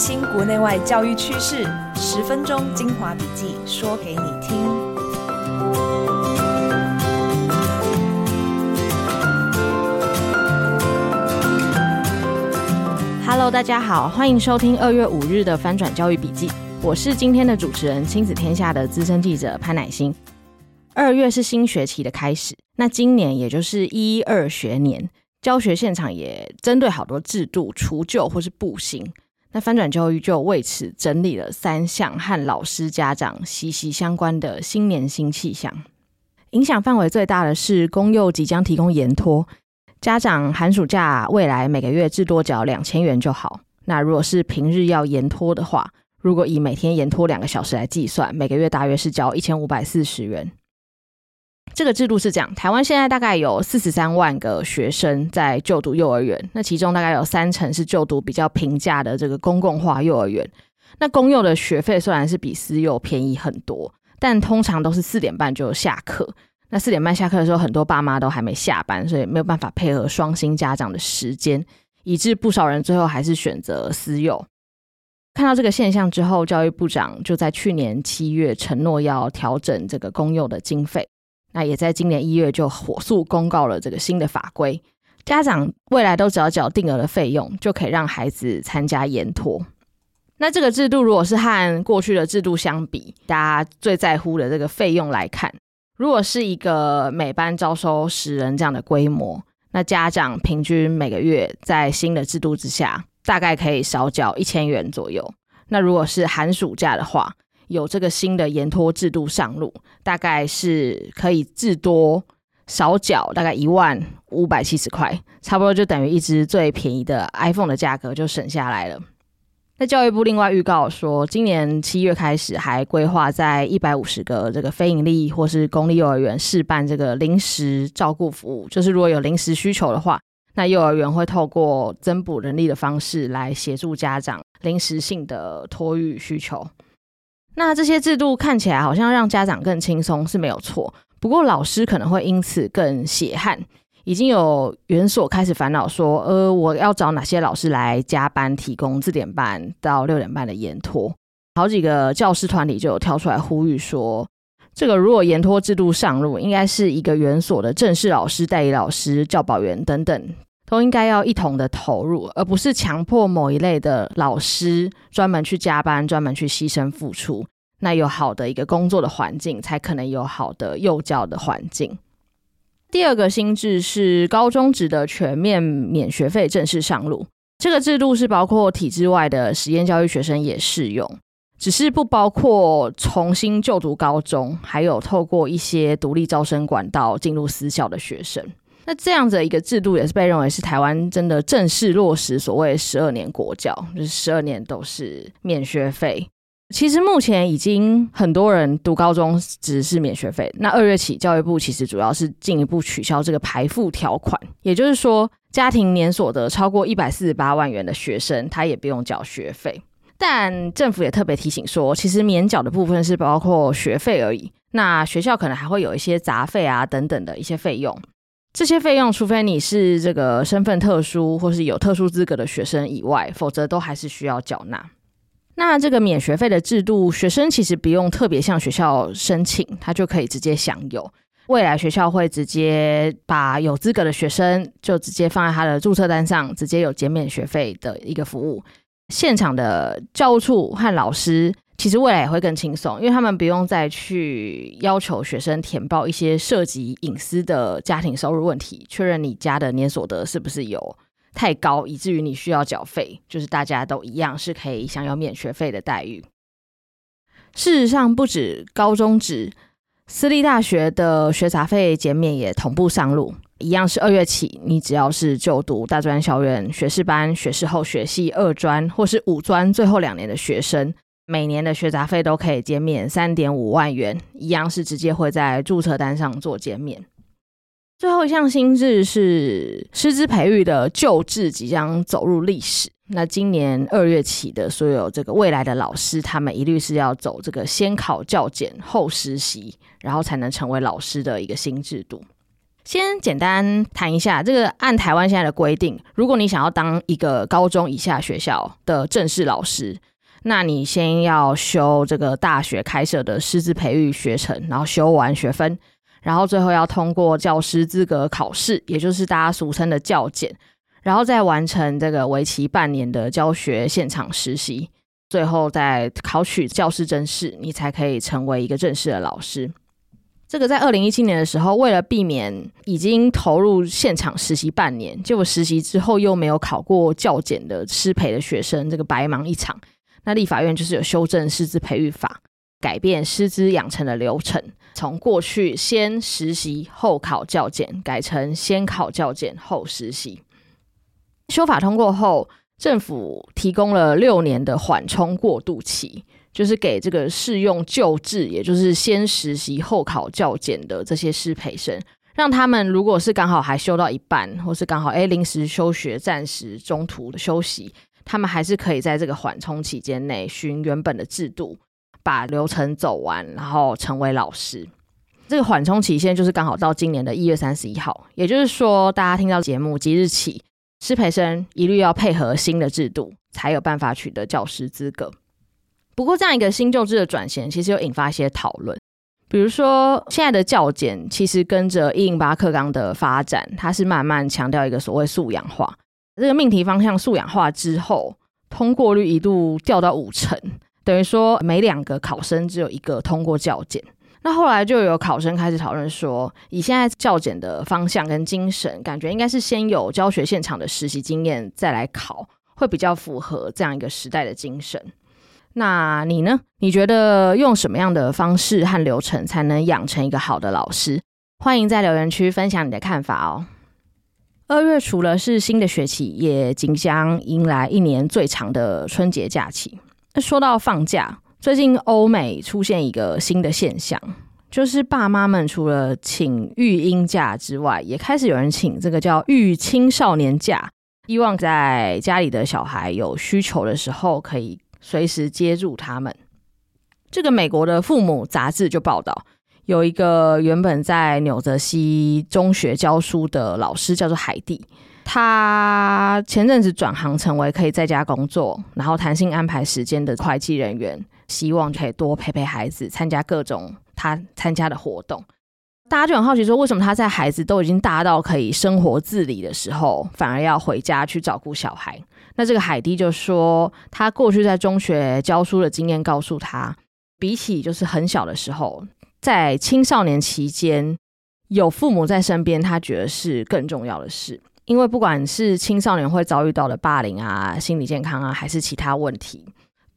新国内外教育趋势，十分钟精华笔记，说给你听。Hello，大家好，欢迎收听二月五日的翻转教育笔记。我是今天的主持人，亲子天下的资深记者潘乃欣。二月是新学期的开始，那今年也就是一二学年。教学现场也针对好多制度除旧或是布新，那翻转教育就为此整理了三项和老师家长息息相关的新年新气象。影响范围最大的是公幼即将提供延托，家长寒暑假未来每个月至多缴两千元就好。那如果是平日要延托的话，如果以每天延托两个小时来计算，每个月大约是缴一千五百四十元。这个制度是这样，台湾现在大概有四十三万个学生在就读幼儿园，那其中大概有三成是就读比较平价的这个公共化幼儿园。那公幼的学费虽然是比私幼便宜很多，但通常都是四点半就下课。那四点半下课的时候，很多爸妈都还没下班，所以没有办法配合双薪家长的时间，以致不少人最后还是选择私幼。看到这个现象之后，教育部长就在去年七月承诺要调整这个公幼的经费。那也在今年一月就火速公告了这个新的法规，家长未来都只要缴定额的费用，就可以让孩子参加延托。那这个制度如果是和过去的制度相比，大家最在乎的这个费用来看，如果是一个每班招收十人这样的规模，那家长平均每个月在新的制度之下，大概可以少缴一千元左右。那如果是寒暑假的话，有这个新的延托制度上路，大概是可以至多少缴大概一万五百七十块，差不多就等于一支最便宜的 iPhone 的价格就省下来了。那教育部另外预告说，今年七月开始还规划在一百五十个这个非营利或是公立幼儿园试办这个临时照顾服务，就是如果有临时需求的话，那幼儿园会透过增补人力的方式来协助家长临时性的托育需求。那这些制度看起来好像让家长更轻松是没有错，不过老师可能会因此更血汗。已经有园所开始烦恼说，呃，我要找哪些老师来加班提供四点半到六点半的延托？好几个教师团体就有跳出来呼吁说，这个如果延托制度上路，应该是一个园所的正式老师、代理老师、教保员等等。都应该要一同的投入，而不是强迫某一类的老师专门去加班、专门去牺牲付出。那有好的一个工作的环境，才可能有好的幼教的环境。第二个新制是高中职的全面免学费正式上路，这个制度是包括体制外的实验教育学生也适用，只是不包括重新就读高中，还有透过一些独立招生管道进入私校的学生。那这样子的一个制度也是被认为是台湾真的正式落实所谓十二年国教，就是十二年都是免学费。其实目前已经很多人读高中只是免学费。那二月起，教育部其实主要是进一步取消这个排富条款，也就是说，家庭年所得超过一百四十八万元的学生，他也不用缴学费。但政府也特别提醒说，其实免缴的部分是包括学费而已。那学校可能还会有一些杂费啊等等的一些费用。这些费用，除非你是这个身份特殊或是有特殊资格的学生以外，否则都还是需要缴纳。那这个免学费的制度，学生其实不用特别向学校申请，他就可以直接享有。未来学校会直接把有资格的学生就直接放在他的注册单上，直接有减免学费的一个服务。现场的教务处和老师。其实未来也会更轻松，因为他们不用再去要求学生填报一些涉及隐私的家庭收入问题，确认你家的年所得是不是有太高，以至于你需要缴费。就是大家都一样是可以享有免学费的待遇。事实上，不止高中职，私立大学的学杂费减免也同步上路，一样是二月起，你只要是就读大专校院学士班、学士后学系二专或是五专最后两年的学生。每年的学杂费都可以减免三点五万元，一样是直接会在注册单上做减免。最后一项新制是师资培育的旧制即将走入历史。那今年二月起的所有这个未来的老师，他们一律是要走这个先考教检后实习，然后才能成为老师的一个新制度。先简单谈一下这个，按台湾现在的规定，如果你想要当一个高中以下学校的正式老师，那你先要修这个大学开设的师资培育学程，然后修完学分，然后最后要通过教师资格考试，也就是大家俗称的教检，然后再完成这个为期半年的教学现场实习，最后再考取教师证试，你才可以成为一个正式的老师。这个在二零一七年的时候，为了避免已经投入现场实习半年，结果实习之后又没有考过教检的师培的学生，这个白忙一场。那立法院就是有修正师资培育法，改变师资养成的流程，从过去先实习后考教检，改成先考教检后实习。修法通过后，政府提供了六年的缓冲过渡期，就是给这个适用旧制，也就是先实习后考教检的这些师培生，让他们如果是刚好还修到一半，或是刚好诶临时休学，暂时中途休息。他们还是可以在这个缓冲期间内循原本的制度把流程走完，然后成为老师。这个缓冲期限就是刚好到今年的一月三十一号，也就是说，大家听到节目即日起，师培生一律要配合新的制度，才有办法取得教师资格。不过，这样一个新旧制的转型，其实又引发一些讨论，比如说现在的教检其实跟着一零八课纲的发展，它是慢慢强调一个所谓素养化。这个命题方向素养化之后，通过率一度掉到五成，等于说每两个考生只有一个通过教检。那后来就有考生开始讨论说，以现在教检的方向跟精神，感觉应该是先有教学现场的实习经验再来考，会比较符合这样一个时代的精神。那你呢？你觉得用什么样的方式和流程才能养成一个好的老师？欢迎在留言区分享你的看法哦。二月除了是新的学期，也即将迎来一年最长的春节假期。说到放假，最近欧美出现一个新的现象，就是爸妈们除了请育婴假之外，也开始有人请这个叫育青少年假，希望在家里的小孩有需求的时候，可以随时接住他们。这个美国的父母杂志就报道。有一个原本在纽泽西中学教书的老师，叫做海蒂。他前阵子转行成为可以在家工作，然后弹性安排时间的会计人员，希望可以多陪陪孩子，参加各种他参加的活动。大家就很好奇说，为什么他在孩子都已经大到可以生活自理的时候，反而要回家去照顾小孩？那这个海蒂就说，他过去在中学教书的经验告诉他，比起就是很小的时候。在青少年期间，有父母在身边，他觉得是更重要的事。因为不管是青少年会遭遇到的霸凌啊、心理健康啊，还是其他问题，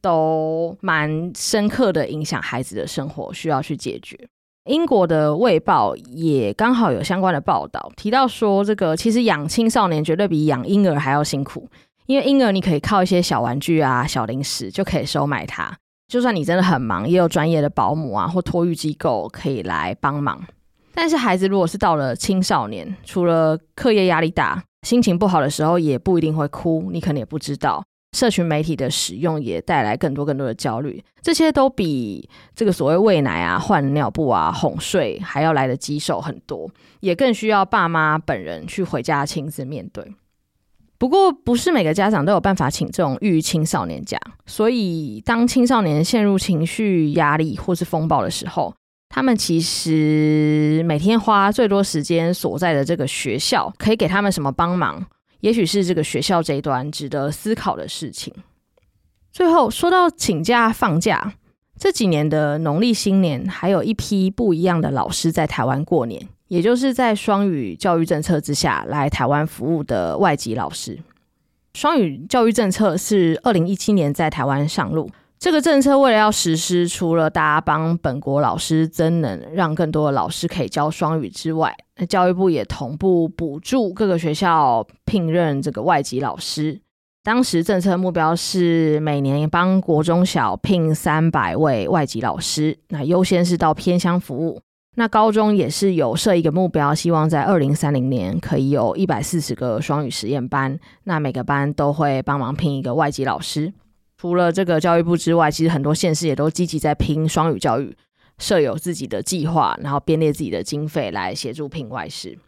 都蛮深刻的影响孩子的生活，需要去解决。英国的《卫报》也刚好有相关的报道，提到说，这个其实养青少年绝对比养婴儿还要辛苦，因为婴儿你可以靠一些小玩具啊、小零食就可以收买他。就算你真的很忙，也有专业的保姆啊或托育机构可以来帮忙。但是孩子如果是到了青少年，除了课业压力大，心情不好的时候也不一定会哭，你可能也不知道。社群媒体的使用也带来更多更多的焦虑，这些都比这个所谓喂奶啊、换尿布啊、哄睡还要来得棘手很多，也更需要爸妈本人去回家亲自面对。不过，不是每个家长都有办法请这种育青少年假，所以当青少年陷入情绪压力或是风暴的时候，他们其实每天花最多时间所在的这个学校，可以给他们什么帮忙？也许是这个学校这一端值得思考的事情。最后说到请假放假，这几年的农历新年，还有一批不一样的老师在台湾过年。也就是在双语教育政策之下来台湾服务的外籍老师。双语教育政策是二零一七年在台湾上路。这个政策为了要实施，除了大家帮本国老师增能，让更多的老师可以教双语之外，教育部也同步补助各个学校聘任这个外籍老师。当时政策目标是每年帮国中小聘三百位外籍老师，那优先是到偏乡服务。那高中也是有设一个目标，希望在二零三零年可以有一百四十个双语实验班。那每个班都会帮忙聘一个外籍老师。除了这个教育部之外，其实很多县市也都积极在拼双语教育，设有自己的计划，然后编列自己的经费来协助聘外师。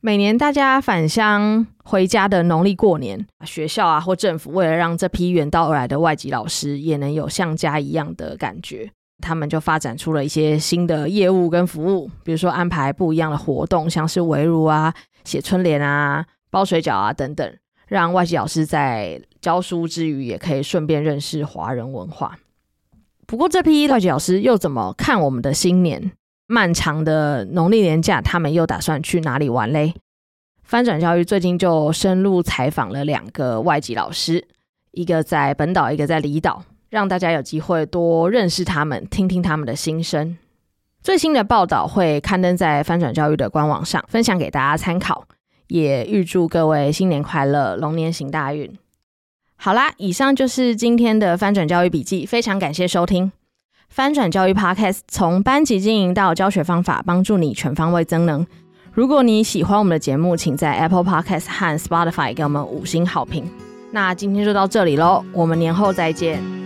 每年大家返乡回家的农历过年，学校啊或政府为了让这批远道而来的外籍老师也能有像家一样的感觉，他们就发展出了一些新的业务跟服务，比如说安排不一样的活动，像是围炉啊、写春联啊、包水饺啊等等，让外籍老师在教书之余也可以顺便认识华人文化。不过，这批外籍老师又怎么看我们的新年？漫长的农历年假，他们又打算去哪里玩嘞？翻转教育最近就深入采访了两个外籍老师，一个在本岛，一个在离岛，让大家有机会多认识他们，听听他们的心声。最新的报道会刊登在翻转教育的官网上，分享给大家参考。也预祝各位新年快乐，龙年行大运。好啦，以上就是今天的翻转教育笔记，非常感谢收听。翻转教育 Podcast 从班级经营到教学方法，帮助你全方位增能。如果你喜欢我们的节目，请在 Apple Podcast 和 Spotify 给我们五星好评。那今天就到这里喽，我们年后再见。